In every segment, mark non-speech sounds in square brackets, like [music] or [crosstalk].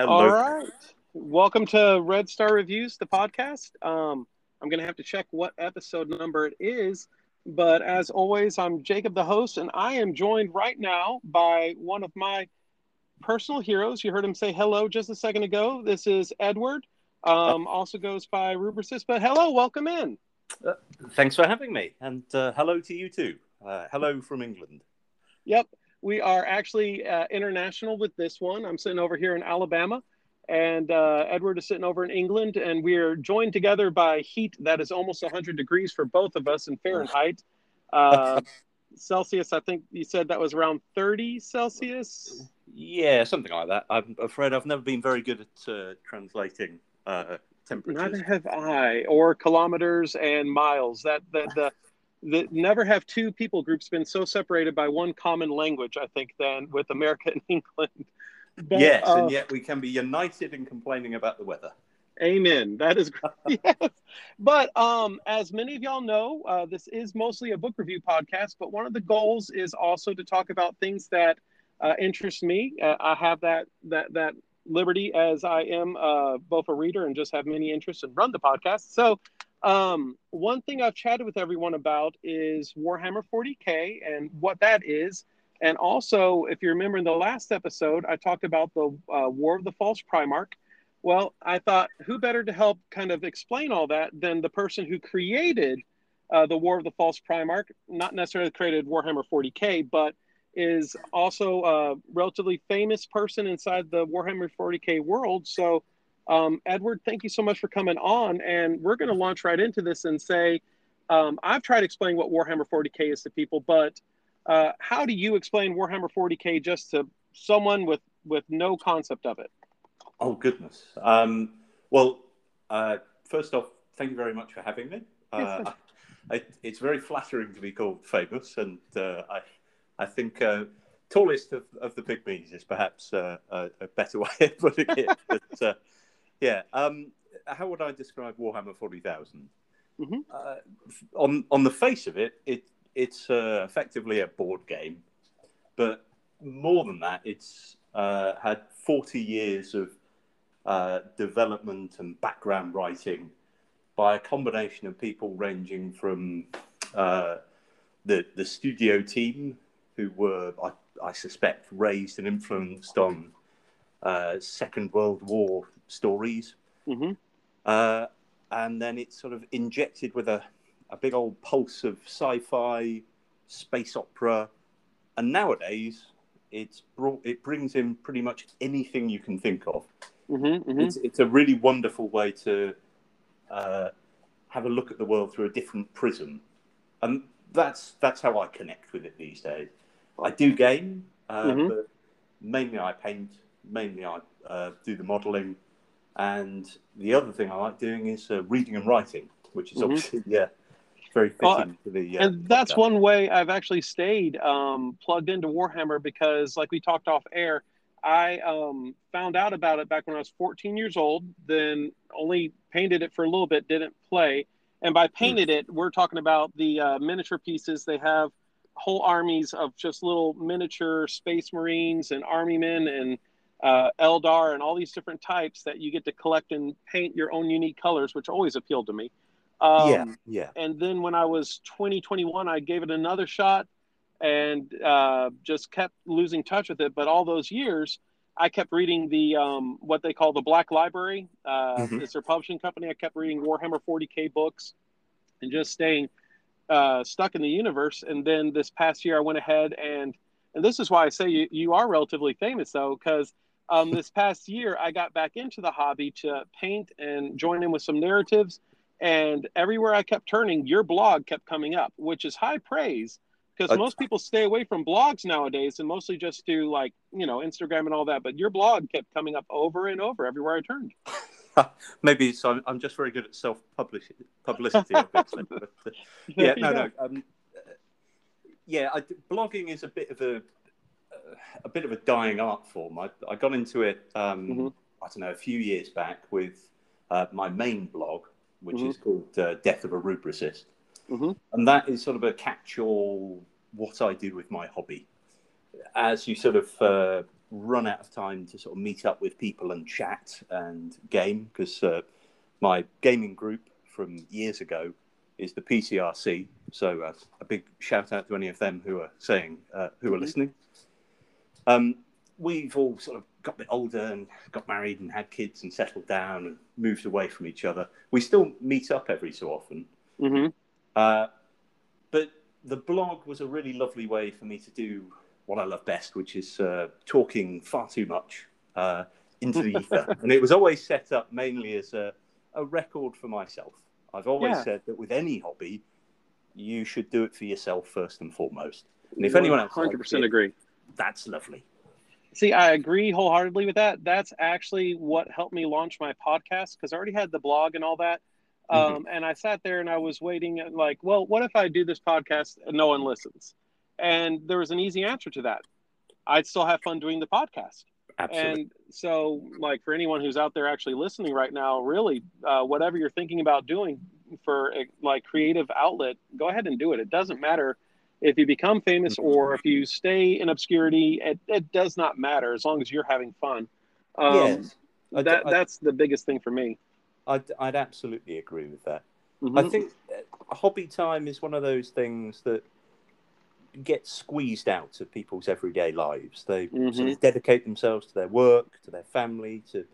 Hello. All right. Welcome to Red Star Reviews, the podcast. Um, I'm going to have to check what episode number it is. But as always, I'm Jacob, the host, and I am joined right now by one of my personal heroes. You heard him say hello just a second ago. This is Edward. Um, also goes by Rubricist, but hello, welcome in. Uh, thanks for having me, and uh, hello to you too. Uh, hello from England. Yep, we are actually uh, international with this one. I'm sitting over here in Alabama, and uh, Edward is sitting over in England, and we are joined together by heat that is almost 100 degrees for both of us in Fahrenheit. Uh, [laughs] Celsius, I think you said that was around 30 Celsius. Yeah, something like that. I'm afraid I've never been very good at uh, translating uh, temperatures. Neither have I, or kilometers and miles. That the the, the never have two people groups been so separated by one common language. I think than with America and England. But, yes, uh, and yet we can be united in complaining about the weather. Amen. That is great. [laughs] yes. But um, as many of y'all know, uh, this is mostly a book review podcast. But one of the goals is also to talk about things that uh, interest me. Uh, I have that that that liberty as I am uh, both a reader and just have many interests and run the podcast. So, um, one thing I've chatted with everyone about is Warhammer 40K and what that is. And also, if you remember in the last episode, I talked about the uh, War of the False Primarch. Well, I thought who better to help kind of explain all that than the person who created uh, the War of the False Primarch, not necessarily created Warhammer 40K, but is also a relatively famous person inside the Warhammer 40K world. So, um, Edward, thank you so much for coming on. And we're going to launch right into this and say, um, I've tried to explain what Warhammer 40K is to people, but uh, how do you explain Warhammer 40K just to someone with, with no concept of it? Oh, goodness. Um, well, uh, first off, thank you very much for having me. [laughs] Uh, I, it's very flattering to be called famous, and uh, I I think uh, tallest of, of the pygmies is perhaps uh, a, a, better [laughs] way of putting it. but uh, yeah, um, how would I describe Warhammer 40,000? Mm-hmm. Uh, on on the face of it, it it's uh, effectively a board game, but more than that, it's uh, had 40 years of development and background writing by a combination of people ranging from the the studio team who were, I, I suspect, raised and influenced on uh, Second World War stories. Mm-hmm. Uh, and then it's sort of injected with a, a big old pulse of sci fi, space opera. And nowadays, it's brought, it brings in pretty much anything you can think of. Mm-hmm, mm-hmm. It's, it's a really wonderful way to uh, have a look at the world through a different prism. And that's that's how I connect with it these days. I do game, uh, mm-hmm. but mainly I paint, mainly I uh, do the modelling, and the other thing I like doing is uh, reading and writing, which is mm-hmm. obviously yeah very fitting well, to the. Uh, and that's one way I've actually stayed um, plugged into Warhammer because, like we talked off air, I um, found out about it back when I was 14 years old. Then only painted it for a little bit, didn't play. And by painted mm. it, we're talking about the uh, miniature pieces they have whole armies of just little miniature space marines and army men and uh, Eldar and all these different types that you get to collect and paint your own unique colors, which always appealed to me. Um, yeah, yeah. And then when I was 20, 21, I gave it another shot and uh, just kept losing touch with it. But all those years, I kept reading the um, what they call the Black Library. Uh, mm-hmm. It's their publishing company. I kept reading Warhammer 40k books and just staying uh, stuck in the universe. And then this past year, I went ahead and and this is why I say you, you are relatively famous though, because um, this past year I got back into the hobby to paint and join in with some narratives. And everywhere I kept turning, your blog kept coming up, which is high praise because most people stay away from blogs nowadays and mostly just do like you know Instagram and all that. But your blog kept coming up over and over everywhere I turned. [laughs] Maybe so. I'm, I'm, just very good at self publicity. Publicity, [laughs] obviously. but, uh, yeah, no, no. Um, yeah, I, blogging is a bit of a a bit of a dying art form. I, I got into it. Um, mm-hmm. I don't know a few years back with uh, my main blog, which mm-hmm. is called uh, Death of a Rubricist, mm-hmm. and that is sort of a catch-all what I do with my hobby. As you sort of uh, run out of time to sort of meet up with people and chat and game because uh, my gaming group from years ago is the PCRC. So uh, a big shout out to any of them who are saying uh, who are mm-hmm. listening. Um, we've all sort of got a bit older and got married and had kids and settled down and moved away from each other. We still meet up every so often. Mm-hmm. Uh, but the blog was a really lovely way for me to do what I love best, which is uh, talking far too much uh, into the ether. [laughs] and it was always set up mainly as a, a record for myself. I've always yeah. said that with any hobby, you should do it for yourself first and foremost. And if anyone else, hundred percent agree. That's lovely. See, I agree wholeheartedly with that. That's actually what helped me launch my podcast because I already had the blog and all that. Mm-hmm. Um, and I sat there and I was waiting, like, well, what if I do this podcast and no one listens? And there was an easy answer to that. I'd still have fun doing the podcast. Absolutely. And so, like, for anyone who's out there actually listening right now, really, uh, whatever you're thinking about doing for like creative outlet, go ahead and do it. It doesn't matter if you become famous mm-hmm. or if you stay in obscurity. It, it does not matter as long as you're having fun. Um, yes. that, I, that's the biggest thing for me. I'd, I'd absolutely agree with that. Mm-hmm. I think hobby time is one of those things that gets squeezed out of people's everyday lives. They mm-hmm. sort of dedicate themselves to their work, to their family, to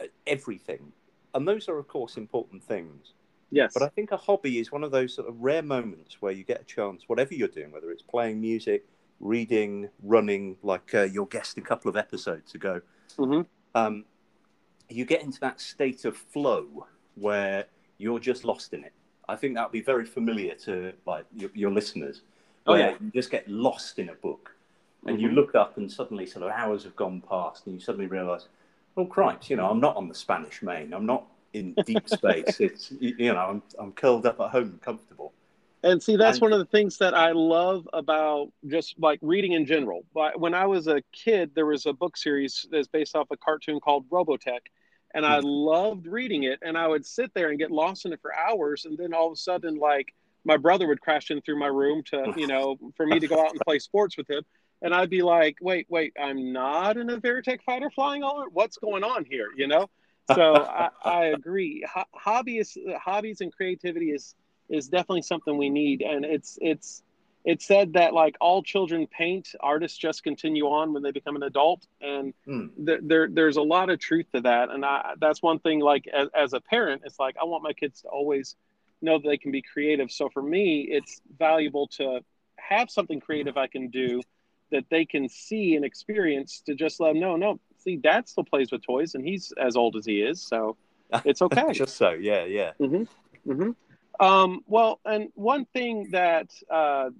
uh, everything. And those are, of course, important things. Yes. But I think a hobby is one of those sort of rare moments where you get a chance, whatever you're doing, whether it's playing music, reading, running, like uh, your guest a couple of episodes ago, mm-hmm. um, you get into that state of flow where you're just lost in it. I think that would be very familiar to like your, your listeners oh, yeah. you just get lost in a book and mm-hmm. you look up and suddenly sort of hours have gone past and you suddenly realize, oh, cripes, you know, I'm not on the Spanish main. I'm not in deep space. It's, you know, I'm, I'm curled up at home comfortable. And see, that's and, one of the things that I love about just like reading in general. But when I was a kid, there was a book series that's based off a cartoon called Robotech. And I mm-hmm. loved reading it. And I would sit there and get lost in it for hours. And then all of a sudden, like, my brother would crash in through my room to, [laughs] you know, for me to go out and play sports with him. And I'd be like, wait, wait, I'm not in a Veritech fighter flying over. What's going on here? You know? So [laughs] I, I, agree. Ho- hobbies, hobbies and creativity is, is definitely something we need. And it's, it's, it's said that like all children paint, artists just continue on when they become an adult. And mm. th- there, there's a lot of truth to that. And I, that's one thing, like as, as a parent, it's like, I want my kids to always know that they can be creative. So for me, it's valuable to have something creative I can do that they can see and experience to just let them know, no, see, dad still plays with toys and he's as old as he is. So [laughs] it's okay. just so, yeah, yeah. Mm-hmm. Mm-hmm. Um, well, and one thing that, uh,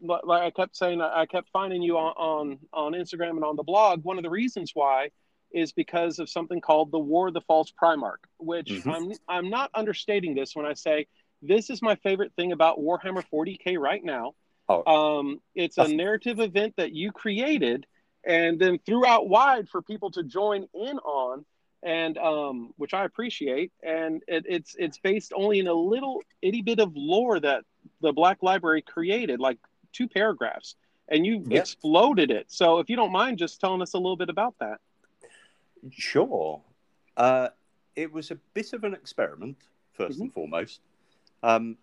like I kept saying, I kept finding you on, on, on Instagram and on the blog. One of the reasons why is because of something called the War of the False Primarch, which mm-hmm. I'm I'm not understating this when I say this is my favorite thing about Warhammer 40k right now. Oh. Um, it's a narrative event that you created and then threw out wide for people to join in on, and um, which I appreciate. And it, it's it's based only in a little itty bit of lore that the Black Library created, like two paragraphs, and you yep. exploded it. So if you don't mind, just telling us a little bit about that. Sure. Uh, it was a bit of an experiment, 1st mm-hmm. and foremost. Um,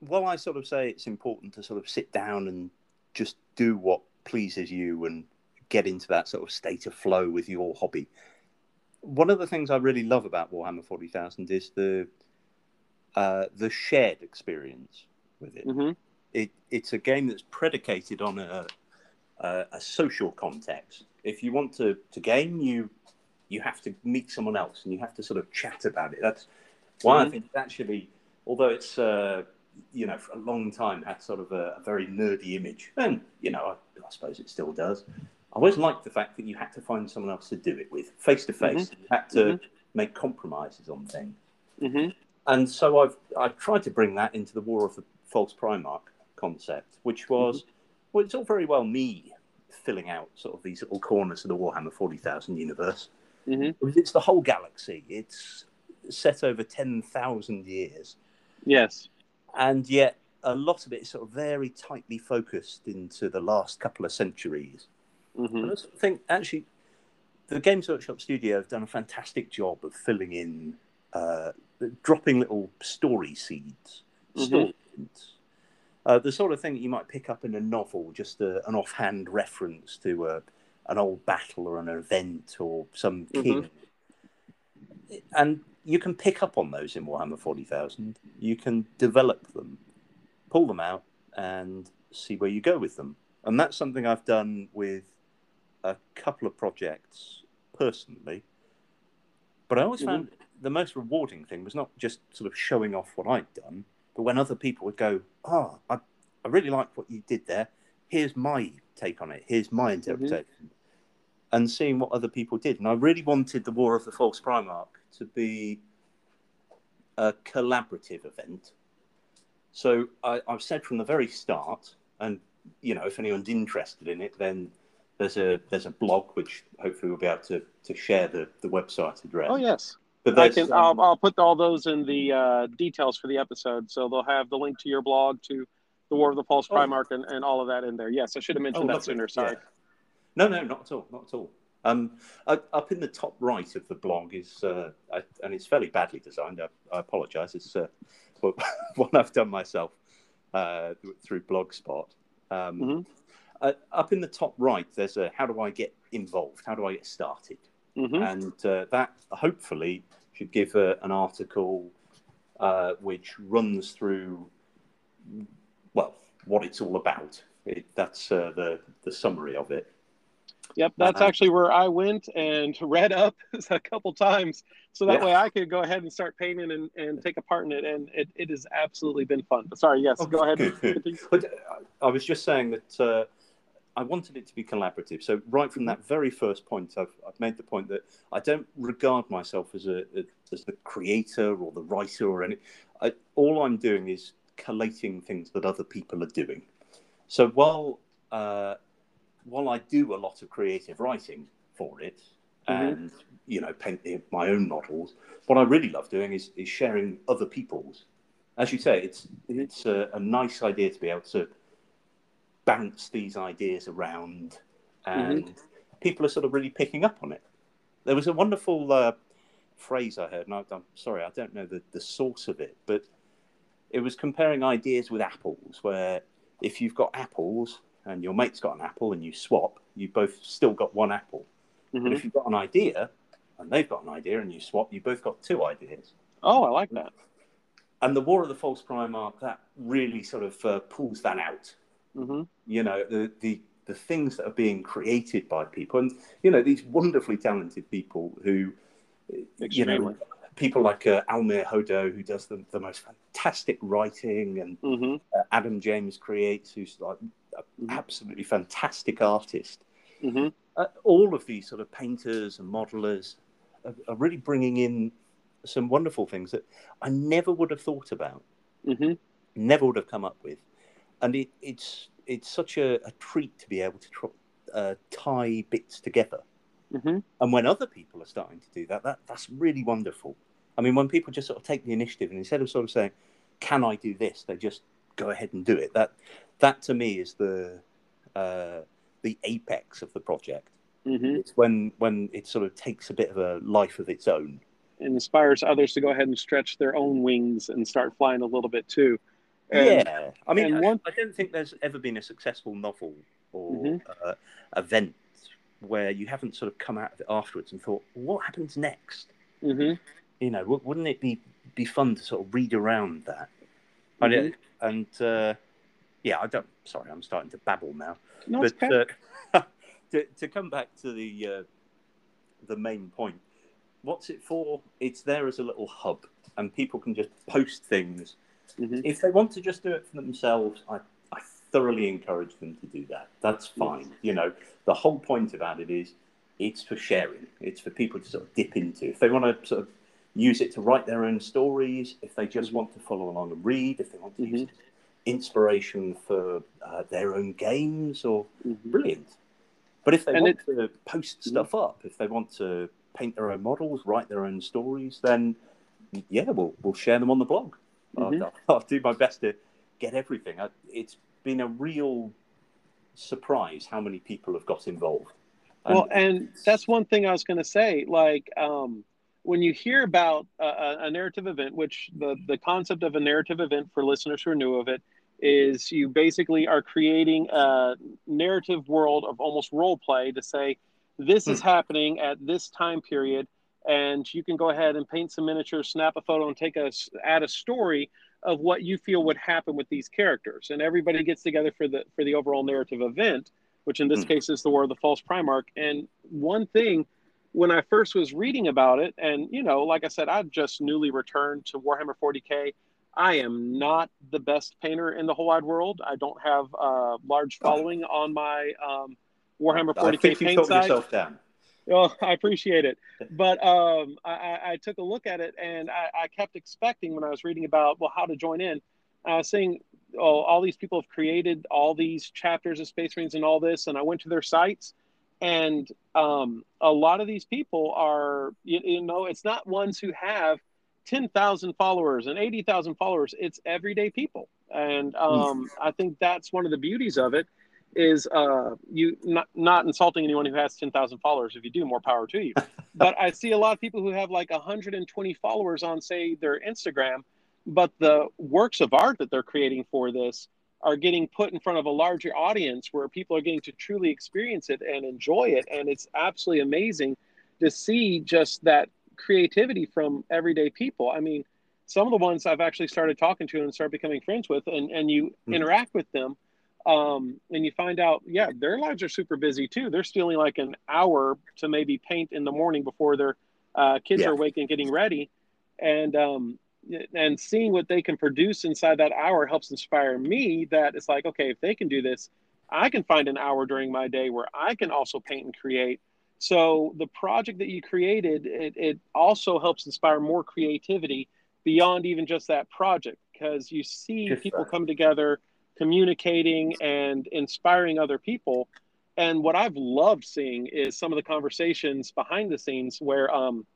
while I sort of say it's important to sort of sit down and just do what pleases you and get into that sort of state of flow with your hobby, one of the things I really love about Warhammer 40,000 is the uh, the shared experience with it. Mm-hmm. It it's a game that's predicated on a, a, a social context if you want to, to game, you you have to meet someone else and you have to sort of chat about it. That's why mm-hmm. I think it's actually, although it's uh, you know for a long time had sort of a, a very nerdy image, and you know I, suppose it still does. I always liked the fact that you had to find someone else to do it with, face to face. You had to mm-hmm. make compromises on things. Mm-hmm. And so I've I've tried to bring that into the War of the False Primarch concept, which was mm-hmm. well, it's all very well me filling out sort of these little corners of the Warhammer 40,000 universe. Mm-hmm. It's the whole galaxy. It's set over 10,000 years. Yes. And yet, a lot of it is sort of very tightly focused into the last couple of centuries. Mm-hmm. And I think actually, the Games Workshop Studio have done a fantastic job of filling in, uh, dropping little story seeds, mm-hmm. story. Uh, the sort of thing that you might pick up in a novel, just a, an offhand reference to a, an old battle or an event or some mm-hmm. king. Mm-hmm. And you can pick up on those in Warhammer 40,000. You can develop them, pull them out, and see where you go with them. And that's something I've done with a couple of projects personally. But I always mm-hmm. found the most rewarding thing was not just sort of showing off what I'd done, but when other people would go, Oh, I, I really like what you did there. Here's my take on it. Here's my mm-hmm. interpretation. Mm-hmm. And seeing what other people did. And I really wanted the War of the False Primarch to be a collaborative event. So I, have said from the very start, and you know, if anyone's interested in it, then there's a there's a blog which hopefully we'll be able to, to share the, the website address. Oh yes. But I can, um, I'll, I'll put all those in the uh, details for the episode. So they'll have the link to your blog, to the War of the False oh. Primarch, oh. and, and all of that in there. Yes, I should have mentioned oh, that sooner. Sorry. Yeah. No, no, not at all. Not at all. Um, up in the top right of the blog is, uh, I, and it's fairly badly designed. I, I apologise. It's uh, one [laughs] I've done myself uh, through Blogspot. Um, mm-hmm. Uh, up in the top right, there's a how do I get involved? How do I get started? Mm-hmm. And uh, that hopefully should give an article uh, which runs through, well, what it's all about. It, that's the the summary of it. Yep, that's uh-huh. actually where I went and [laughs] read up [laughs] a couple times, so that yeah. way I could go ahead and start painting and, and take a part in it, and it, it has absolutely been fun. But sorry, yes, oh, go ahead. [laughs] but uh, I was just saying that uh, I wanted it to be collaborative. So right from that very first point, I've, I've made the point that I don't regard myself as a, a as the creator or the writer or any. I, all I'm doing is collating things that other people are doing. So while uh, while I do a lot of creative writing for it mm-hmm. and you know paint my own models, what I really love doing is, is sharing other people's. As you say, it's it's a, a nice idea to be able to bounce these ideas around, and mm-hmm. people are sort of really picking up on it. There was a wonderful uh, phrase I heard, and I, am sorry, I don't know the, the source of it, but it was comparing ideas with apples, where if you've got apples, and your mate's got an apple and you swap, you both still got one apple. Mm-hmm. But if you've got an idea and they've got an idea and you swap, you both got two ideas. Oh, I like that. And the War of the False Primarch that really sort of uh, pulls that out. Mm-hmm. You know, the, the the things that are being created by people, and you know these wonderfully talented people who, Extremely. you know, people like uh, Almir Hodo, who does the, the most fantastic writing, and mm-hmm. uh, Adam James creates, who's like mm-hmm. absolutely fantastic artist. Mm-hmm. Uh, all of these sort of painters and modelers are, are, really bringing in some wonderful things that I never would have thought about, mm-hmm. never would have come up with, and it, it's it's such a, a, treat to be able to tr- uh, tie bits together. Mm-hmm. And when other people are starting to do that, that that's really wonderful. I mean, when people just sort of take the initiative and instead of sort of saying, "Can I do this?" they just go ahead and do it. That that to me is the uh, the apex of the project. Mm-hmm. It's when when it sort of takes a bit of a life of its own. And inspires others to go ahead and stretch their own wings and start flying a little bit too. And, yeah, I mean, I, one... I, don't think there's ever been a successful novel or mm-hmm. uh, event where you haven't sort of come out of it afterwards and thought, what happens next? Mm-hmm. You know, wouldn't it be be fun to sort of read around that? Mm-hmm. And uh, yeah, I don't. Sorry, I'm starting to babble now. No, but okay. uh, [laughs] to, to come back to the uh, the main point, what's it for? It's there as a little hub, and people can just post things. Mm-hmm. If they want to just do it for themselves, I, I thoroughly encourage them to do that. That's fine. Yes. You know, the whole point about it is it's for sharing. It's for people to sort of dip into. If they want to sort of use it to write their own stories, if they just mm-hmm. want to follow along and read, if they want to mm-hmm. use it inspiration for uh, their own games or mm-hmm. brilliant. But if they and want it, to post mm-hmm. stuff up, if they want to paint their own models, write their own stories, then yeah, we'll we'll share them on the blog. Mm-hmm. I'll, [laughs] I'll, do my best to get everything. I, it's been a real surprise how many people have got involved. And well, and that's one thing I was going to say. Like, um, when you hear about a, a, narrative event, which the, the concept of a narrative event for listeners who are new of it is you basically are creating a narrative world of almost role play to say, this is hmm. happening at this time period. And you can go ahead and paint some miniatures, snap a photo, and take a add a story of what you feel would happen with these characters. And everybody gets together for the for the overall narrative event, which in this hmm. case is the War of the False Primarch. And one thing when I first was reading about it, and you know, like I said, I've just newly returned to Warhammer 40k. I am not the best painter in the whole wide world. I don't have a large oh. following on my um, Warhammer 40k I paint site. Yourself down. Well, I appreciate it, [laughs] but um, I, I, took a look at it and I, I, kept expecting when I was reading about well how to join in. I was saying, oh, all these people have created all these chapters of Space Marines and all this, and I went to their sites and um, a lot of these people are you, you know it's not ones who have 10,000 followers and 80,000 followers. It's everyday people. And hmm. um, i think that's one of the beauties of it is uh, you not, not insulting anyone who has 10,000 followers. If you do more power to you. [laughs] But i see a lot of people who have like 120 followers on say their instagram but the works of art that they're creating for this are getting put in front of a larger audience where people are getting to truly experience it and enjoy it. And it's absolutely amazing to see just that creativity from everyday people. I mean, some of the ones I've actually started talking to and started becoming friends with, and, and you mm-hmm. interact with them, um, and you find out, yeah, their lives are super busy too. They're stealing like an hour to maybe paint in the morning before their uh, kids yeah. are awake and getting ready. And um, and seeing what they can produce inside that hour helps inspire me that it's like okay if they can do this i can find an hour during my day where i can also paint and create. So the project that you created it, it also helps inspire more creativity beyond even just that project because you see just people come together communicating and inspiring other people. And what i've loved seeing is some of the conversations behind the scenes where um,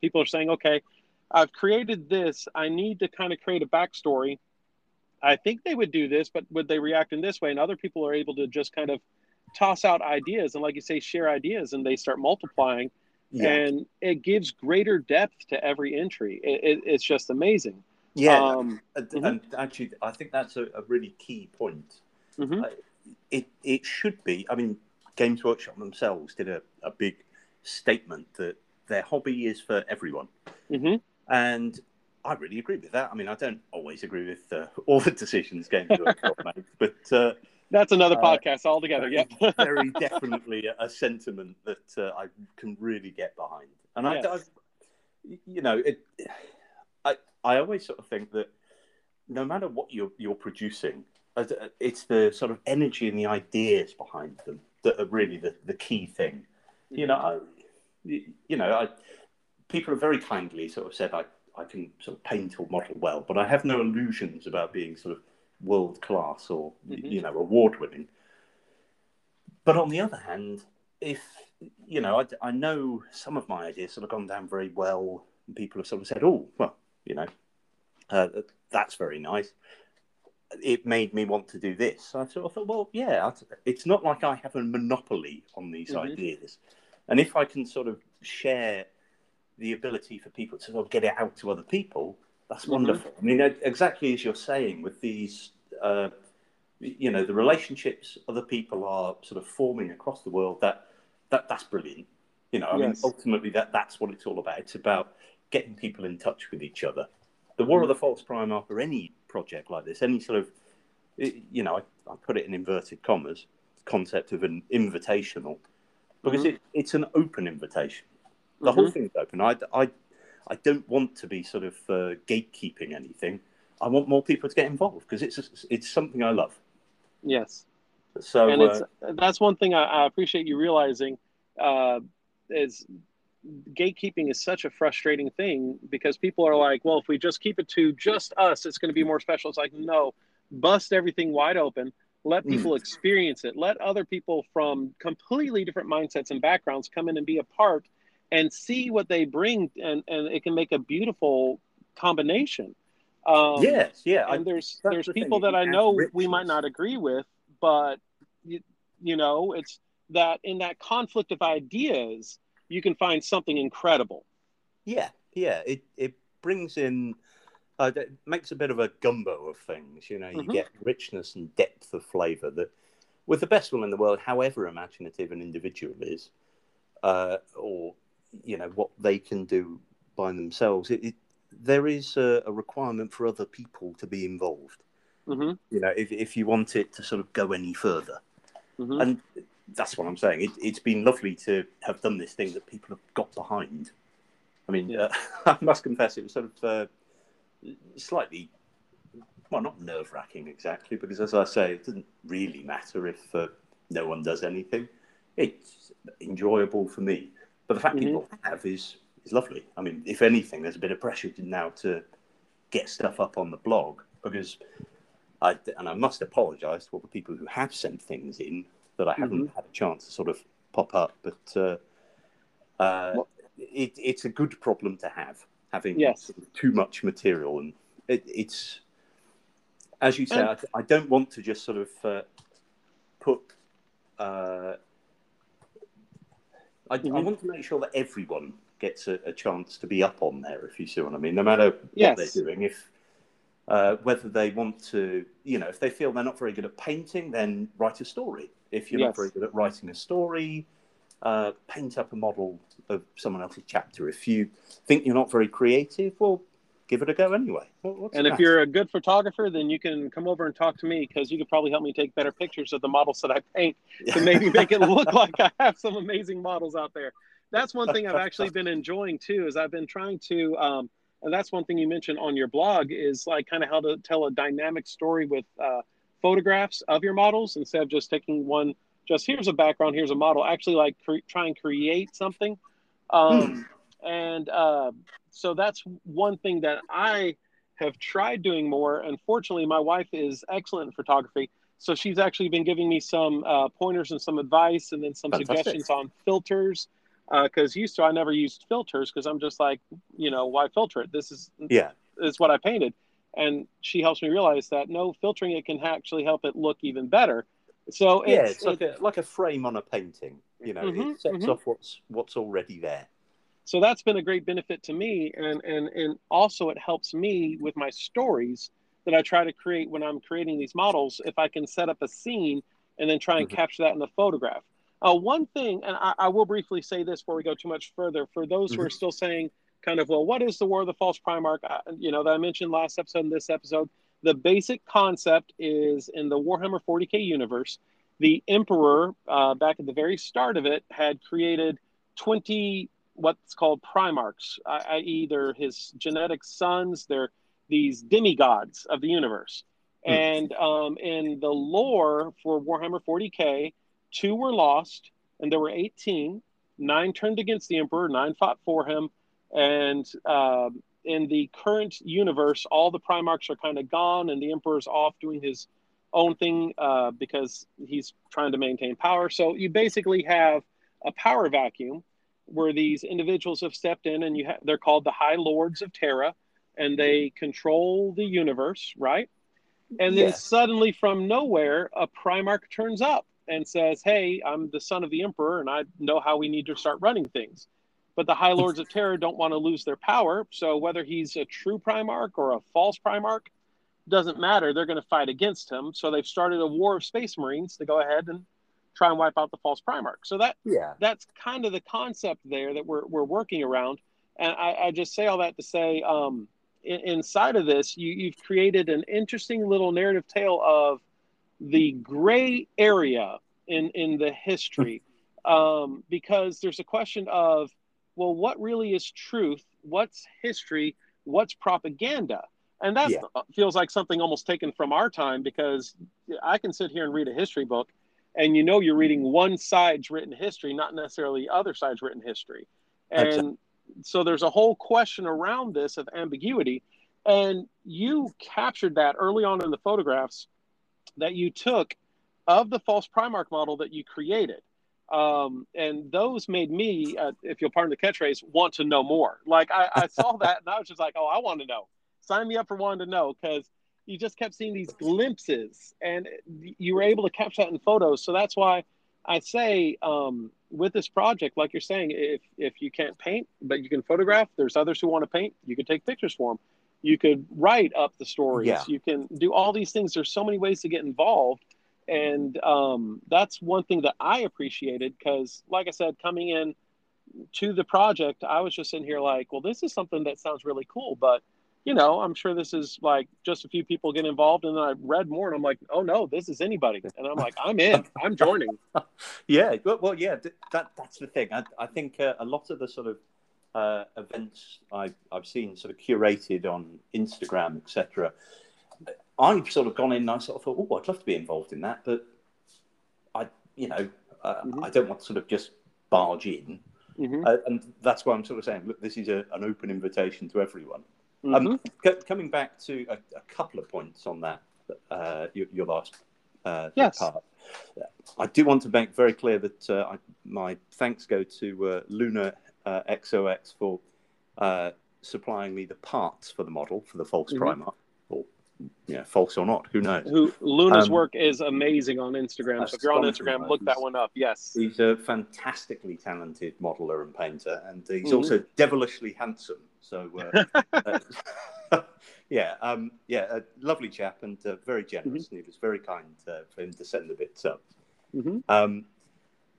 people are saying okay I've created this. I need to kind of create a backstory. I think they would do this, but would they react in this way? And other people are able to just kind of toss out ideas and, like you say, share ideas, and they start multiplying. Yeah. And it gives greater depth to every entry. It, it, it's just amazing. Yeah, um, and, mm-hmm. actually, I think that's a, a really key point. Mm-hmm. Uh, it it should be. I mean, Games Workshop themselves did a, a big statement that their hobby is for everyone. Mm-hmm. And I really agree with that. I mean, I don't always agree with uh, [laughs] all the decisions Games [laughs] make, but uh, that's another uh, podcast altogether. Yeah, [laughs] very definitely a, sentiment that uh, I can really get behind. And yes. I, I, you know, it, I I always sort of think that no matter what you're you're producing, uh, it's the sort of energy and the ideas behind them that are really the, the key thing. You know, I, you know, I people have very kindly sort of said I, I can sort of paint or model well, but I have no illusions about being sort of world class or mm-hmm. you know award winning. But on the other hand, if you know, I, I know some of my ideas sort of gone down very well, and people have sort of said, "Oh, well, you know, uh, that's very nice." It made me want to do this. So I sort of thought, well, yeah, it's not like I have a monopoly on these mm-hmm. ideas, and if I can sort of share the ability for people to sort of get it out to other people, that's mm-hmm. wonderful. I mean, exactly as you're saying with these, uh, you know, the relationships other people are sort of forming across the world. That that that's brilliant. You know, I yes. mean, ultimately that that's what it's all about. It's about getting people in touch with each other. The War of the False Primarch or any project like this, any sort of, you know, I, I put it in inverted commas, concept of an invitational, because mm-hmm. it, it's an open invitation. The mm-hmm. whole thing's open. I, I, I don't want to be sort of uh, gatekeeping anything. I want more people to get involved because it's it's something I love. Yes. So and it's uh, that's one thing I, I appreciate you realizing uh, is gatekeeping is such a frustrating thing because people are like, well, if we just keep it to just us, it's going to be more special. It's like, no, bust everything wide open. Let mm. people mm. experience it. Let other people from completely different mindsets and backgrounds come in and be a part and see what they bring, and, and it can make a beautiful combination. Um, yes, yeah. And there's there's the people thing. that I know we might not agree with, but you, you know it's that in that conflict of ideas you can find something incredible yeah yeah it it brings in uh, it makes a bit of a gumbo of things you know you mm-hmm. get richness and depth of flavor that with the best one in the world however imaginative an individual is uh, or you know what they can do by themselves. It, it there is a, a, requirement for other people to be involved. Mm-hmm. you know if, if you want it to sort of go any further. Mm-hmm. and that's what i'm saying. It, has been lovely to have done this thing that people have got behind. I mean uh, [laughs] i must confess it was sort of uh, slightly well not nerve-wracking exactly because as i say it doesn't really matter if uh, no one does anything. It's enjoyable for me but the fact mm-hmm. people have is is lovely. I mean, if anything, there's a bit of pressure now to get stuff up on the blog because I and I must apologise to all the people who have sent things in that I haven't mm-hmm. had a chance to sort of pop up, but uh, uh, it, it's a good problem to have having yes. sort of too much material, and it, it's as you say, I, I, don't want to just sort of uh, put uh, I, mm-hmm. I, want to make sure that everyone gets a, a, chance to be up on there, if you see what I mean, no matter what yes. they're doing. If uh, whether they want to, you know, if they feel they're not very good at painting, then write a story. If you're yes. not very good at writing a story, uh, paint up a model of someone else's chapter. If you think you're not very creative, well, give it a go anyway. And if you're a good photographer, then you can come over and talk to me because you could probably help me take better pictures of the models that I paint [laughs] to maybe make it look like I have some amazing models out there. That's one thing I've actually been enjoying too. Is I've been trying to, um, and that's one thing you mentioned on your blog is like kind of how to tell a dynamic story with uh, photographs of your models instead of just taking one. Just here's a background, here's a model. Actually, like cre- try and create something. Um, and uh, so that's one thing that I have tried doing more. Unfortunately, my wife is excellent in photography. So she's actually been giving me some uh, pointers and some advice and then some Fantastic. suggestions on filters. Because uh, used to, I never used filters because I'm just like, you know, why filter it? This is yeah, is what I painted. And she helps me realize that no, filtering it can actually help it look even better. So yeah, it's, it's like a like a frame on a painting. You know, mm-hmm, it sets mm-hmm. off what's what's already there so that's been a great benefit to me and and and also it helps me with my stories that i try to create when i'm creating these models if i can set up a scene and then try and mm-hmm. capture that in the photograph uh, one thing and I, I, will briefly say this before we go too much further for those mm-hmm. who are mm-hmm. still saying kind of well what is the war of the false primarch uh, you know that i mentioned last episode and this episode the basic concept is in the warhammer 40k universe the emperor uh, back at the very start of it had created 20 what's called primarchs, i.e., they're his genetic sons. They're these demigods of the universe. Hmm. And um, in the lore for Warhammer 40k, two were lost, and there were 18. Nine turned against the Emperor, nine fought for him. And uh, in the current universe, all the Primarchs are kind of gone, and the Emperor's off doing his own thing uh, because he's trying to maintain power. So you basically have a power vacuum where these individuals have stepped in and you ha- they're called the High Lords of Terra and they control the universe, right? And then yes. suddenly from nowhere, a Primarch turns up and says, Hey, I'm the son of the Emperor and I know how we need to start running things. But the High Lords of Terra don't want to lose their power. So whether he's a true Primarch or a false Primarch doesn't matter. They're going to fight against him. So they've started a war of Space Marines to go ahead and try and wipe out the false primarch. So that yeah, that's kind of the concept there that we're we're working around. And I, I just say all that to say, um, in, inside of this, you, you've created an interesting little narrative tale of the gray area in in the history, [laughs] um, because there's a question of, well, what really is truth? What's history? What's propaganda? And that yeah. feels like something almost taken from our time because I can sit here and read a history book and you know you're reading one side's written history, not necessarily other side's written history. And so there's a whole question around this of ambiguity. And you captured that early on in the photographs that you took of the false Primarch model that you created. Um, and those made me, uh, if you'll pardon the catchphrase, want to know more. Like I, I saw [laughs] that and I was just like, oh, I want to know. Sign me up for wanting to know because you just kept seeing these glimpses, and you were able to capture that in photos. So that's why I say um, with this project, like you're saying, if if you can't paint but you can photograph, there's others who want to paint. You can take pictures for them. You could write up the stories. Yeah. You can do all these things. There's so many ways to get involved, and um, that's one thing that I appreciated because, like I said, coming in to the project, I was just in here like, well, this is something that sounds really cool, but you know, I'm sure this is like just a few people get involved. And then I read more and I'm like, oh no, this is anybody. And I'm like, I'm in, I'm joining. [laughs] yeah. Well, well, yeah, that, that's the thing. I, I think uh, a lot of the sort of uh, events I've, I've seen sort of curated on Instagram, etc. I've sort of gone in and I sort of thought, oh, I'd love to be involved in that. But I, you know, uh, mm-hmm. I don't want to sort of just barge in. Mm-hmm. Uh, and that's why I'm sort of saying, look, this is a, an open invitation to everyone. Um, mm-hmm. Um, c- coming back to a, a, couple of points on that, uh, your, your, last uh, yes. part, I do want to make very clear that uh, I, my thanks go to uh, Luna XOX uh, for uh, supplying me the parts for the model for the false mm-hmm. Primarch yeah, false or not, who knows? Who Luna's um, work is amazing on Instagram. So if you're on Instagram, look that one up. Yes, he's a fantastically talented modeler and painter, and he's mm-hmm. also devilishly handsome. So, uh, [laughs] uh, [laughs] yeah, um, yeah, a lovely chap and uh, very generous. Mm-hmm. And he was very kind uh, for him to send the bits up. Mm-hmm. Um,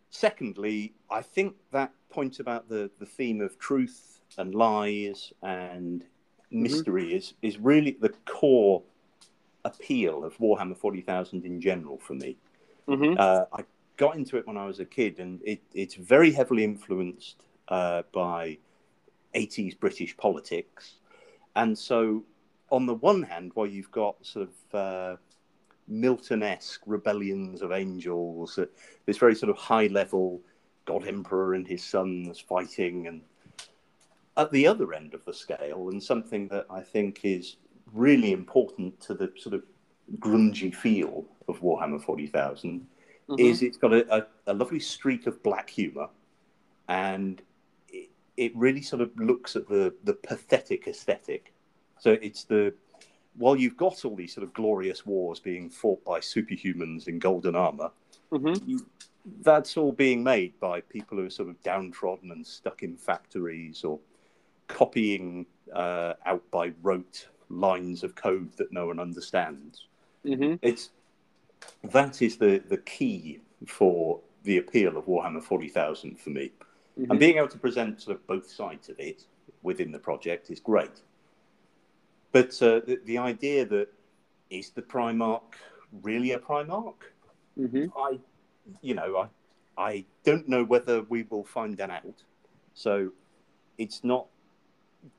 secondly, I think that point about the the theme of truth and lies and mm-hmm. mystery is is really the core appeal of Warhammer 40,000 in general for me. Mm-hmm. Uh, I got into it when I was a kid, and it, it's very heavily influenced uh, by 80s British politics. And so, on the one hand, while you've got sort of uh, Milton esque rebellions of angels, uh, this very sort of high level God Emperor and his sons fighting, and at the other end of the scale, and something that I think is really important to the sort of grungy feel of Warhammer 40,000 mm-hmm. is it's got a, a, a, lovely streak of black humor and it, really sort of looks at the, the pathetic aesthetic. So it's the, while you've got all these sort of glorious wars being fought by superhumans in golden armor, mm-hmm. you, that's all being made by people who are sort of downtrodden and stuck in factories or copying uh, out by rote lines of code that no one understands. Mm-hmm. It's that is the the key for the appeal of Warhammer Forty Thousand for me, mm-hmm. and being able to present sort of both sides of it within the project is great. But uh, the, the idea that is the Primarch really a Primarch? Mm-hmm. I, you know, I, I don't know whether we will find that out. So it's not,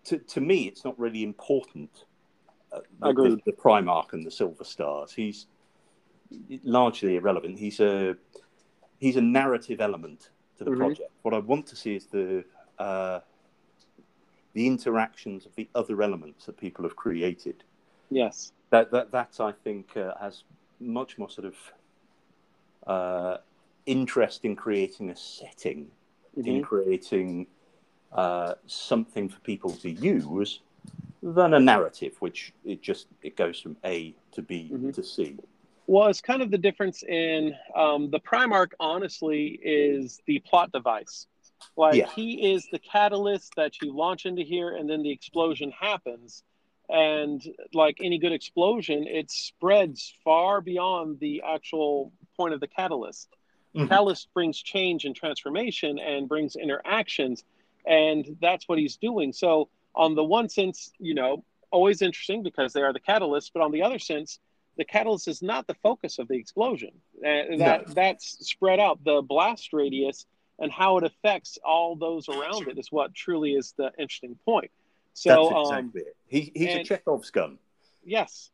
to, to me, it's not really important uh, the, the, the, Primarch and the Silver Stars. He's largely irrelevant. He's a he's a narrative element to the mm-hmm. project. What I want to see is the uh, the interactions of the other elements that people have created. Yes, that that that I think uh, has much more sort of uh, interest in creating a setting, mm-hmm. in creating uh, something for people to use than a narrative, which it just it goes from A to B mm-hmm. to C. It's kind of the difference in um, the Primarch. Honestly, is the plot device. Like yeah. he is the catalyst that you launch into here, and then the explosion happens. And like any good explosion, it spreads far beyond the actual point of the catalyst. Mm-hmm. Catalyst brings change and transformation and brings interactions, and that's what he's doing. So on the one sense, you know, always interesting because they are the catalyst, but on the other sense, the catalyst is not the focus of the explosion. Uh, that no. that's spread out. The blast radius and how it affects all those around it is what truly is the interesting point. So that's um, exactly um, it. He, he's and, a Chekhov's gun. Yes.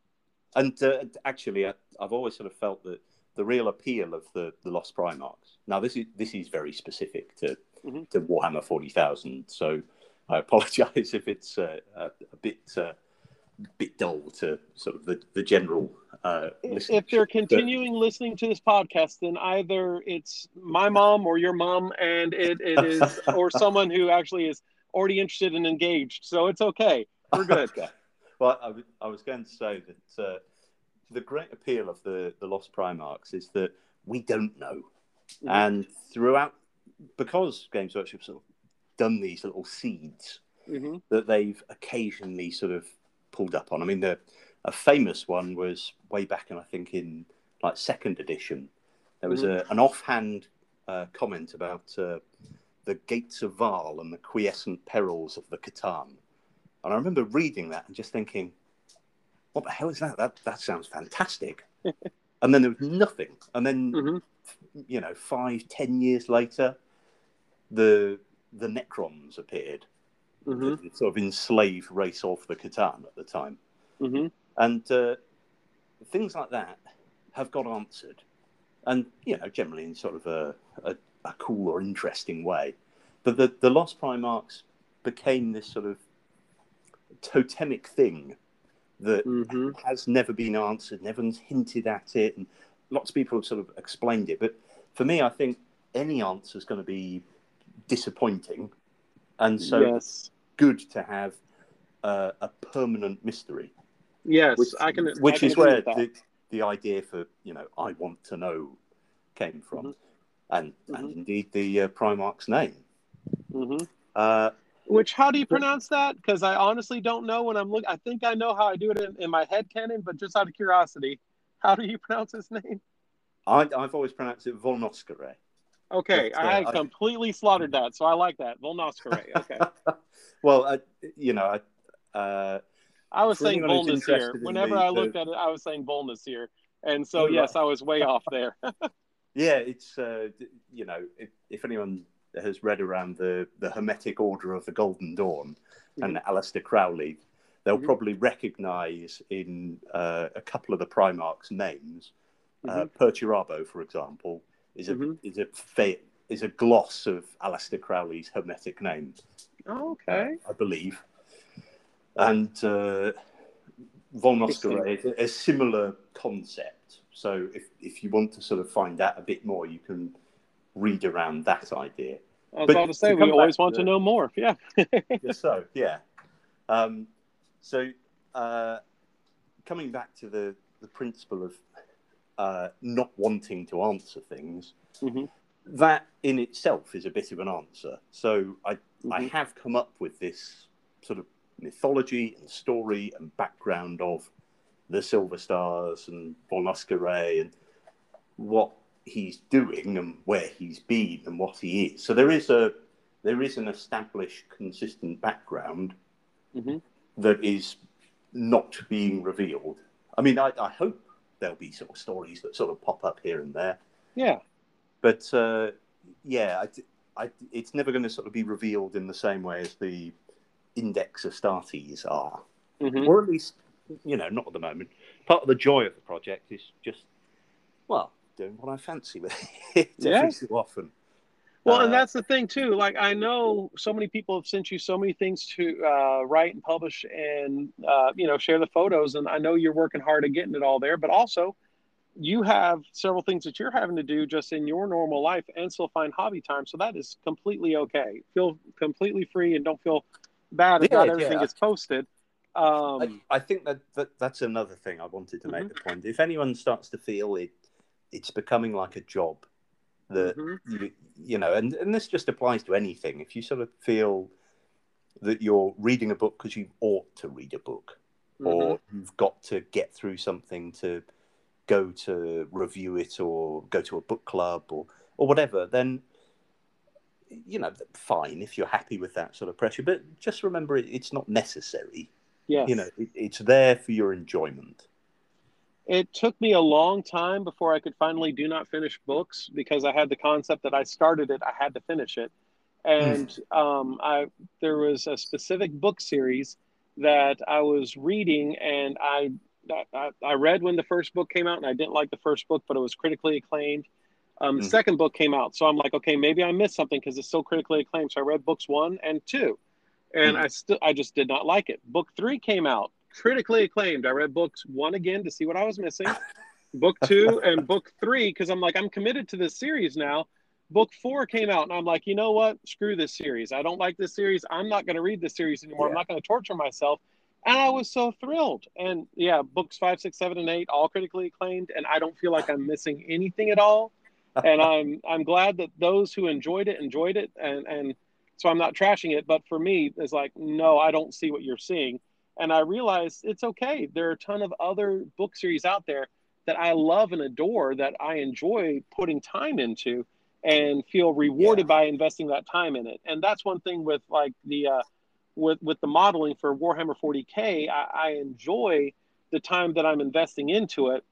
And uh, actually, I, have always sort of felt that the real appeal of the, the Lost Primarchs. Now, this is this is very specific to mm-hmm. to Warhammer Forty Thousand. So I [laughs] apologise if it's uh, a, a, bit uh, bit dull to sort of the the general. Uh, if they're continuing but... listening to this podcast, then either it's my mom or your mom, and it, it is [laughs] or someone who actually is already interested and engaged. So it's okay. We're good. okay. well, I, I was going to say that uh, the great appeal of the the Lost Primarchs is that we don't know, mm-hmm. and throughout because Games Workshop sort of done these little seeds mm-hmm. that they've occasionally sort of pulled up on. I mean, the a famous one was way back, and I think in like second edition, there was a, an offhand uh, comment about uh, the gates of Vaal and the quiescent perils of the C'tan. And I remember reading that and just thinking, what the hell is that? That that sounds fantastic. [laughs] and then there was nothing. And then, mm-hmm. you know, five, ten years later, the the Necrons appeared, mm-hmm. sort of enslaved race of the C'tan at the time, mm-hmm. and uh, things like that have got answered, and you know, generally in sort of a, a, a cool or interesting way. But the the Lost Primarchs became this sort of totemic thing that mm-hmm. has never been answered. Never's hinted at it, and lots of people have sort of explained it. But for me, I think any answer is going to be disappointing, and so yes. Good to have uh, a permanent mystery. Yes, which, I can. Which I can is where the, the idea for you know I want to know came from, mm-hmm. and mm-hmm. and indeed the uh, Primarch's name. Mm-hmm. Uh, which how do you pronounce that? Because I honestly don't know when I'm looking. I think I know how I do it in, in my head canon, but just out of curiosity, how do you [laughs] pronounce his name? I, have always pronounced it Volnoscere. Okay, but, uh, I completely slaughtered that, so I like that Volnoscere. Okay. [laughs] well, I, you know, I. Uh, I was saying Volnus here. Whenever I looked at it, I was saying Volnus here, and so yes, I was way off there. [laughs] yeah, it's uh, you know, if, if anyone has read around the, the Hermetic Order of the Golden Dawn mm-hmm. and Aleister Crowley, they'll mm-hmm. probably recognize in uh, a couple of the Primarchs' names. Uh, mm-hmm. Uh, Perturabo, for example, is a mm-hmm. is a fa- is a gloss of Aleister Crowley's Hermetic name. Oh, okay, uh, I believe. And uh, Volnoscere is a, a similar concept. So if if you want to sort of find out a bit more, you can read around that idea. I was but about to say, to we always want to, to know more. Yeah. [laughs] so yeah. Um, so uh, coming back to the the principle of uh, not wanting to answer things, mm-hmm. that in itself is a bit of an answer. So I mm-hmm. I have come up with this sort of mythology and story and background of the Silver Stars and Volnoscere and what he's doing and where he's been and what he is. So there is a there is an established, consistent background mm-hmm. that is not being revealed. I mean, I, I, hope there'll be sort of stories that sort of pop up here and there. Yeah. But uh, yeah, I, I, it's never going to sort of be revealed in the same way as the Index Astartes are, mm-hmm. or at least you know not at the moment. Part of the joy of the project is just well, doing what I fancy with it [laughs] every so often. Well, uh, and that's the thing too. Like I know so many people have sent you so many things to uh, write and publish and uh, you know share the photos, and I know you're working hard at getting it all there. But also, you have several things that you're having to do just in your normal life, and still find hobby time. So that is completely okay. Feel completely free and don't feel bad if yeah, not everything yeah. gets posted. Um, I, I, think that, that that's another thing I wanted to make mm-hmm. the point. If anyone starts to feel it it's becoming like a job that mm-hmm. you, you know and, and this just applies to anything. If you sort of feel that you're reading a book because you ought to read a book mm-hmm. or you've got to get through something to go to review it or go to a book club or or whatever then you know fine if you're happy with that sort of pressure. But just remember it, it's not necessary. Yeah you know it, it's there for your enjoyment it took me a long time before I could finally do not finish books because I had the concept that I started it, I had to finish it. And mm. um, I there was a specific book series that I was reading, and I, I, I read when the first book came out, and I didn't like the first book, but it was critically acclaimed. Um, mm. The second book came out, so I'm like, okay, maybe I missed something because it's so critically acclaimed. So I read books one and two, and mm. I still I just did not like it. Book three came out, critically acclaimed. I read books one again to see what I was missing, [laughs] book two and book three because I'm like I'm committed to this series now. Book four came out and I'm like, you know what? Screw this series. I don't like this series. I'm not going to read this series anymore. Yeah. I'm not going to torture myself. and I was so thrilled. And yeah, books five, six, seven, and eight all critically acclaimed, and I don't feel like I'm missing anything at all. and [laughs] I'm I'm glad that those who enjoyed it enjoyed it, and and so I'm not trashing it. But for me, it's like no, I don't see what you're seeing, and I realized it's okay. There are a ton of other book series out there that I love and adore that I enjoy putting time into and feel rewarded yeah. by investing that time in it. And that's one thing with like the uh, with with the modeling for Warhammer 40k. I, I enjoy the time that I'm investing into it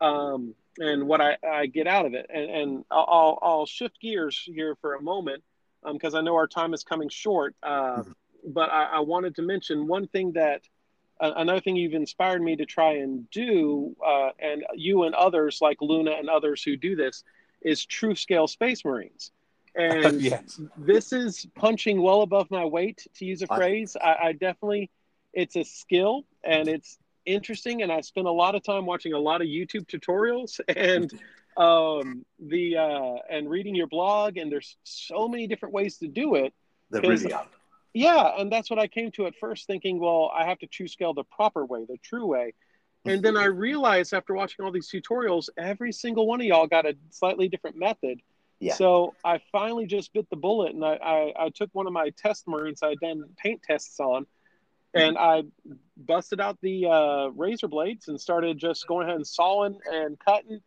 um, and what I, I get out of it. And, and I'll, I'll shift gears here for a moment because um, I know our time is coming short. Uh, mm-hmm. But I, I, wanted to mention one thing that uh, another thing you've inspired me to try and do, uh, and you and others like Luna and others who do this, is true scale Space Marines. [laughs] And yes. this is punching well above my weight, to use a phrase. I, I definitely, it's a skill and it's interesting. And I spent a lot of time watching a lot of YouTube tutorials [laughs] and um, the uh, and reading your blog. And there's so many different ways to do it. They're really are. Yeah, and that's what I came to at first, thinking, well, I have to true scale the proper way, the true way. And then I realized after watching all these tutorials, every single one of y'all got a slightly different method. Yeah. So I finally just bit the bullet and I, I, I took one of my test marines I had done paint tests on and I busted out the uh, razor blades and started just going ahead and sawing and cutting.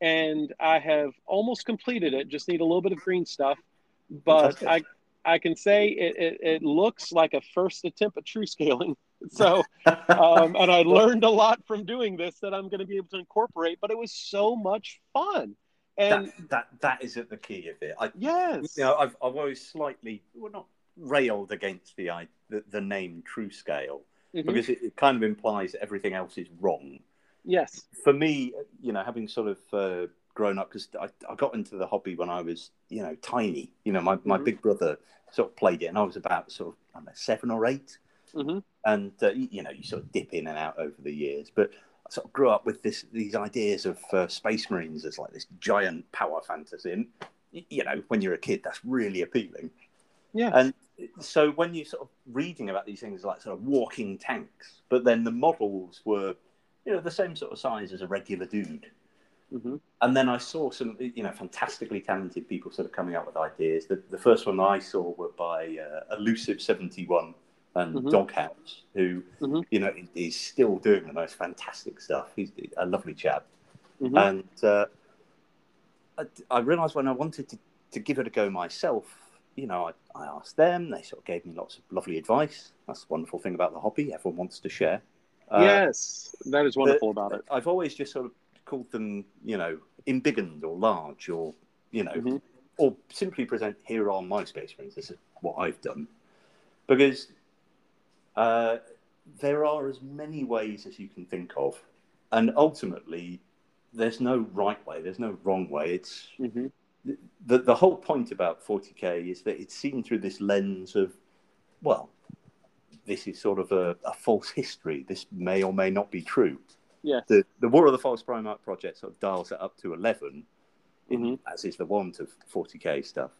And I have almost completed it. Just need a little bit of green stuff, but I I can say it, it, it looks like a first attempt at true scaling. [laughs] So, um, and I learned a lot from doing this that I'm going to be able to incorporate. But it was so much fun. And that that, that is at the key of it. I, yes, you know, I've I've always slightly well not railed against the the, the name True Scale mm-hmm. because it, it, kind of implies everything else is wrong. Yes. For me, you know, having sort of uh, grown up, because I, I got into the hobby when I was, you know, tiny. You know, my, my mm-hmm. big brother sort of played it, and I was about sort of I don't know, seven or 8 mm-hmm. And uh, you know, you sort of dip in and out over the years, but I sort of grew up with this these ideas of uh, Space Marines as like this giant power fantasy, and you know, when you're a kid, that's really appealing. Yeah. And so when you're sort of reading about these things like sort of walking tanks, but then the models were, you know, the same sort of size as a regular dude. Mm-hmm. And then I saw some, you know, fantastically talented people sort of coming up with ideas. The, the first one I saw were by uh, Elusive Seventy One and mm-hmm. Doghouse, who, mm-hmm. you know, is still doing the most fantastic stuff. He's a lovely chap, mm-hmm. and uh, I, I realised when I wanted to, to give it a go myself, you know, I, I asked them. They sort of gave me lots of lovely advice. That's the wonderful thing about the hobby. Everyone wants to share. Uh, yes, that is wonderful about it. I've always just sort of called them, you know, embiggened or large or, you know, mm-hmm. or simply present here on my Space Marines. This is what I've done. Because uh, there are as many ways as you can think of. And ultimately, there's no right way, there's no wrong way. It's mm-hmm the, the whole point about 40k is that it's seen through this lens of, well, this is sort of a, a false history. This may or may not be true. Yeah. The, the War of the False Primarch project sort of dials it up to 11, mm-hmm. as is the want of 40k stuff.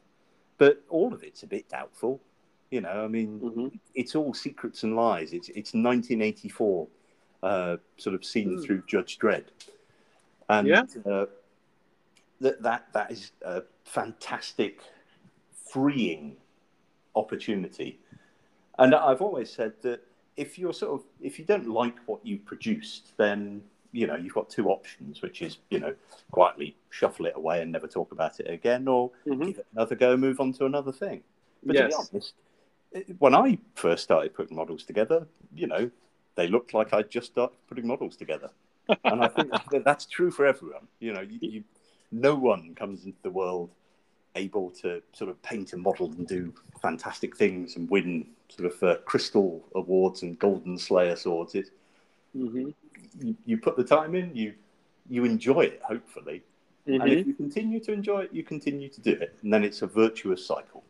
But all of it's a bit doubtful. You know, I mean, mm-hmm. it's all secrets and lies. It's it's 1984, uh, sort of seen mm. through Judge Dredd, and yeah. uh, that that that is a fantastic, freeing opportunity. And I've always said that if you're sort of if you don't like what you produced, then you know you've got two options, which is you know quietly shuffle it away and never talk about it again, or mm-hmm. give it another go, move on to another thing. But yes. to be honest, when I first started putting models together, you know, they looked like I just started putting models together, and I think that's true for everyone. You know, you, you no one comes into the world able to sort of paint and model and do fantastic things and win sort of uh, crystal awards and golden slayer swords. It, mm-hmm. you, you, put the time in, you you enjoy it, hopefully, mm-hmm. and if you continue to enjoy it, you continue to do it, and then it's a virtuous cycle.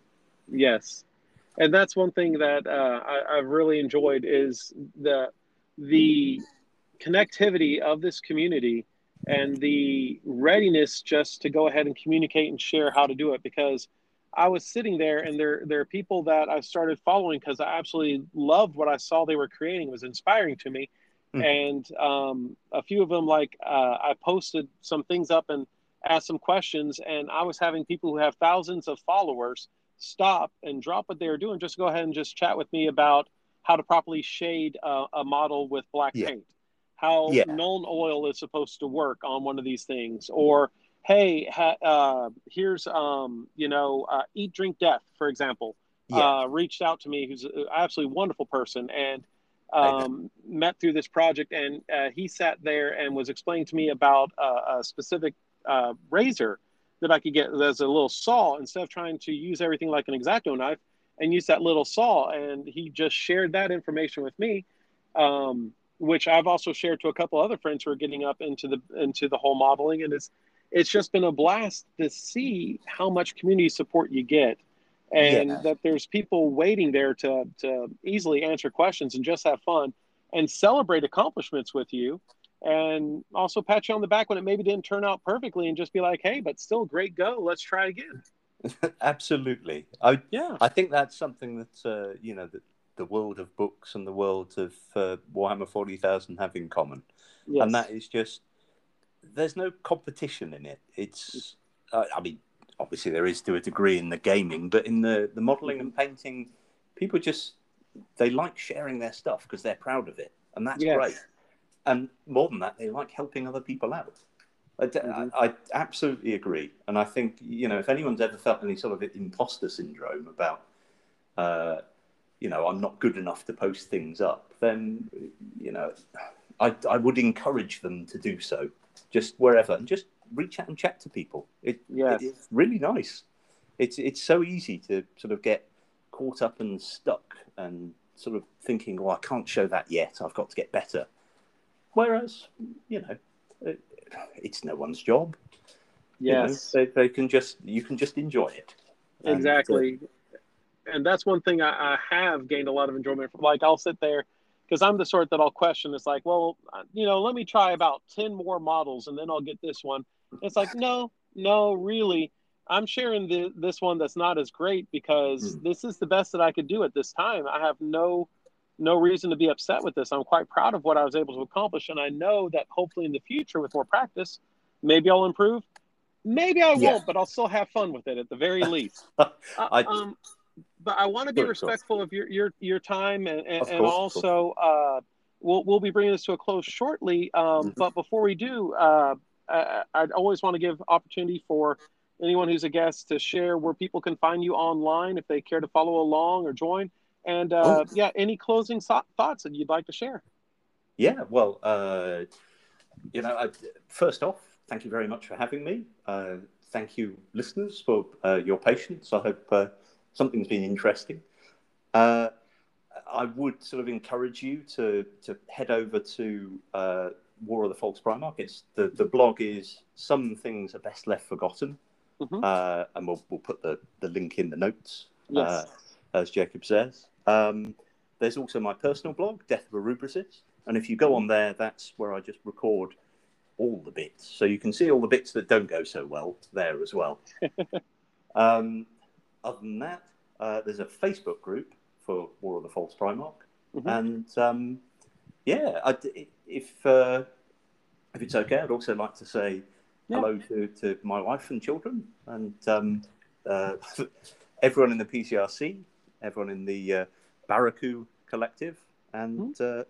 Yes, and that's one thing that uh, I, I've really enjoyed is the the connectivity of this community and the readiness just to go ahead and communicate and share how to do it because I was sitting there, and there there are people that I started following because I absolutely loved what I saw they were creating. It was inspiring to me, mm-hmm. and um, a few of them like uh, I posted some things up and asked some questions, and I was having people who have thousands of followers stop and drop what they were doing, just go ahead and just chat with me about how to properly shade a, a model with black yeah. paint, how yeah. Nuln Oil is supposed to work on one of these things, or hey, ha, uh, here's um, you know, uh, Eat Drink Death, for example, yeah. uh, reached out to me, who's an absolutely wonderful person, and um, met through this project, and uh, he sat there and was explaining to me about a specific uh, razor that I could get as a little saw instead of trying to use everything like an X-Acto knife and use that little saw. And he just shared that information with me, um, which I've also shared to a couple other friends who are getting up into the into the whole modeling. And it's it's just been a blast to see how much community support you get, and yeah. that there's people waiting there to to easily answer questions and just have fun and celebrate accomplishments with you and also pat you on the back when it maybe didn't turn out perfectly and just be like hey but still great go. Let's try again. [laughs] Absolutely. I yeah. I think that's something that uh, you know that the world of books and the world of uh, warhammer 40000 have in common. Yes. and that is just there's no competition in it it's uh, i mean obviously there is to a degree in the gaming but in the the modeling and painting people just they like sharing their stuff because they're proud of it and that's yes. great and more than that, they like helping other people out. I, mm-hmm. I, absolutely agree, and I think you know if anyone's ever felt any sort of imposter syndrome about, uh, you know, I'm not good enough to post things up, then you know, I I would encourage them to do so, just wherever, and just reach out and chat to people. It, yes. it's really nice. It's it's so easy to sort of get caught up and stuck and sort of thinking, oh, I can't show that yet. I've got to get better. Whereas, you know, it, it's no one's job. Yes, you know, they, they, can just you can just enjoy it. Exactly, and, uh, and that's one thing I, I, have gained a lot of enjoyment from. Like I'll sit there because I'm the sort that I'll question. It's like, well, you know, let me try about ten more models and then I'll get this one. It's like, no, no, really. I'm sharing the, this one that's not as great because mm. this is the best that I could do at this time. I have no no reason to be upset with this. I'm quite proud of what I was able to accomplish, and I know that hopefully in the future, with more practice, maybe I'll improve. Maybe I yeah. won't, but I'll still have fun with it at the very least. [laughs] uh, I, um, but I want to be respectful of your your your time, and, and, and also uh, we'll we'll be bringing this to a close shortly. Um, mm-hmm. But before we do, uh, I, I'd always want to give opportunity for anyone who's a guest to share where people can find you online if they care to follow along or join. And uh, oh. yeah, any closing so- thoughts that you'd like to share? Yeah, well, uh, you know, I, first off, thank you very much for having me. Uh, thank you, listeners, for uh, your patience. I hope uh, something's been interesting. Uh, I would sort of encourage you to to head over to War of the False Primarch. It's the the blog is some things are best left forgotten, mm-hmm. and we'll we'll put the the link in the notes. Yes. as Jacob says. Um, there's also my personal blog, Death of a Rubricist. And if you go on there, that's where I just record all the bits. So you can see all the bits that don't go so well there as well. [laughs] um, other than that, uh, there's a Facebook group for War of the False Primarch. Mm-hmm. And um, yeah, I, if, uh, if it's okay, I'd also like to say yeah. hello to, to my wife and children and um, uh, [laughs] everyone in the PCRC, everyone in the uh, Baraku Collective, and mm. uh,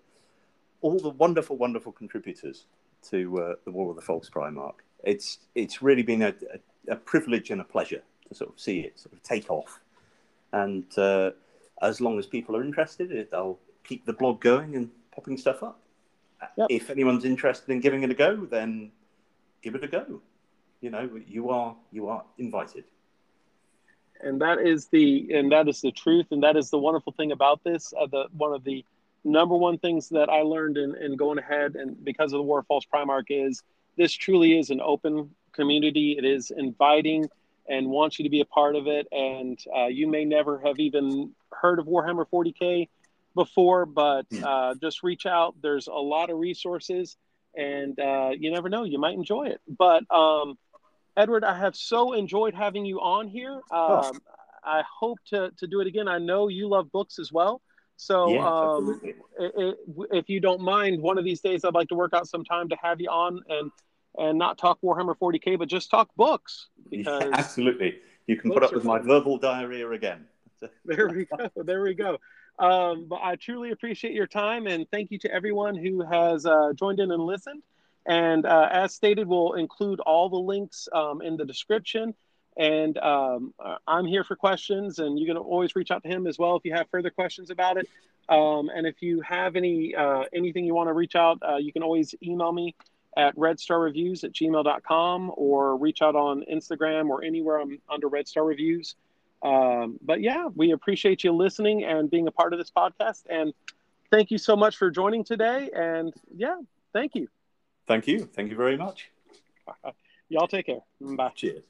all the wonderful, wonderful contributors to uh, the War of the False Primarch. It's it's really been a, a, a, privilege and a pleasure to sort of see it sort of take off, and uh, as long as people are interested, it, I'll keep the blog going and popping stuff up. Yep. If anyone's interested in giving it a go, then give it a go. You know, you are you are invited and that is the and that is the truth and that is the wonderful thing about this uh, the one of the number one things that i learned in, in going ahead and because of the war of false primarch is this truly is an open community it is inviting and wants you to be a part of it and uh, you may never have even heard of warhammer 40k before but hmm. uh, just reach out there's a lot of resources and uh, you never know you might enjoy it but um, Edward, I have so enjoyed having you on here. Um, oh. I hope to, to do it again. I know you love books as well. So yeah, um, it, it, if you don't mind, one of these days I'd like to work out some time to have you on and and not talk Warhammer 40k, but just talk books. Yeah, absolutely. You can put up with fun. my verbal diarrhea again. [laughs] there we go. There we go. Um, but I truly appreciate your time and thank you to everyone who has uh, joined in and listened. And uh, as stated, we'll include all the links um, in the description. And um, I'm here for questions, and you can always reach out to him as well if you have further questions about it. Um, and if you have any uh, anything you want to reach out, uh, you can always email me at redstarreviews at gmail.com or reach out on Instagram or anywhere I'm under Red Star Reviews. Um, but yeah, we appreciate you listening and being a part of this podcast. And thank you so much for joining today. And yeah, thank you. Thank you. Thank you very much. [laughs] Y'all take care. Bye. Cheers.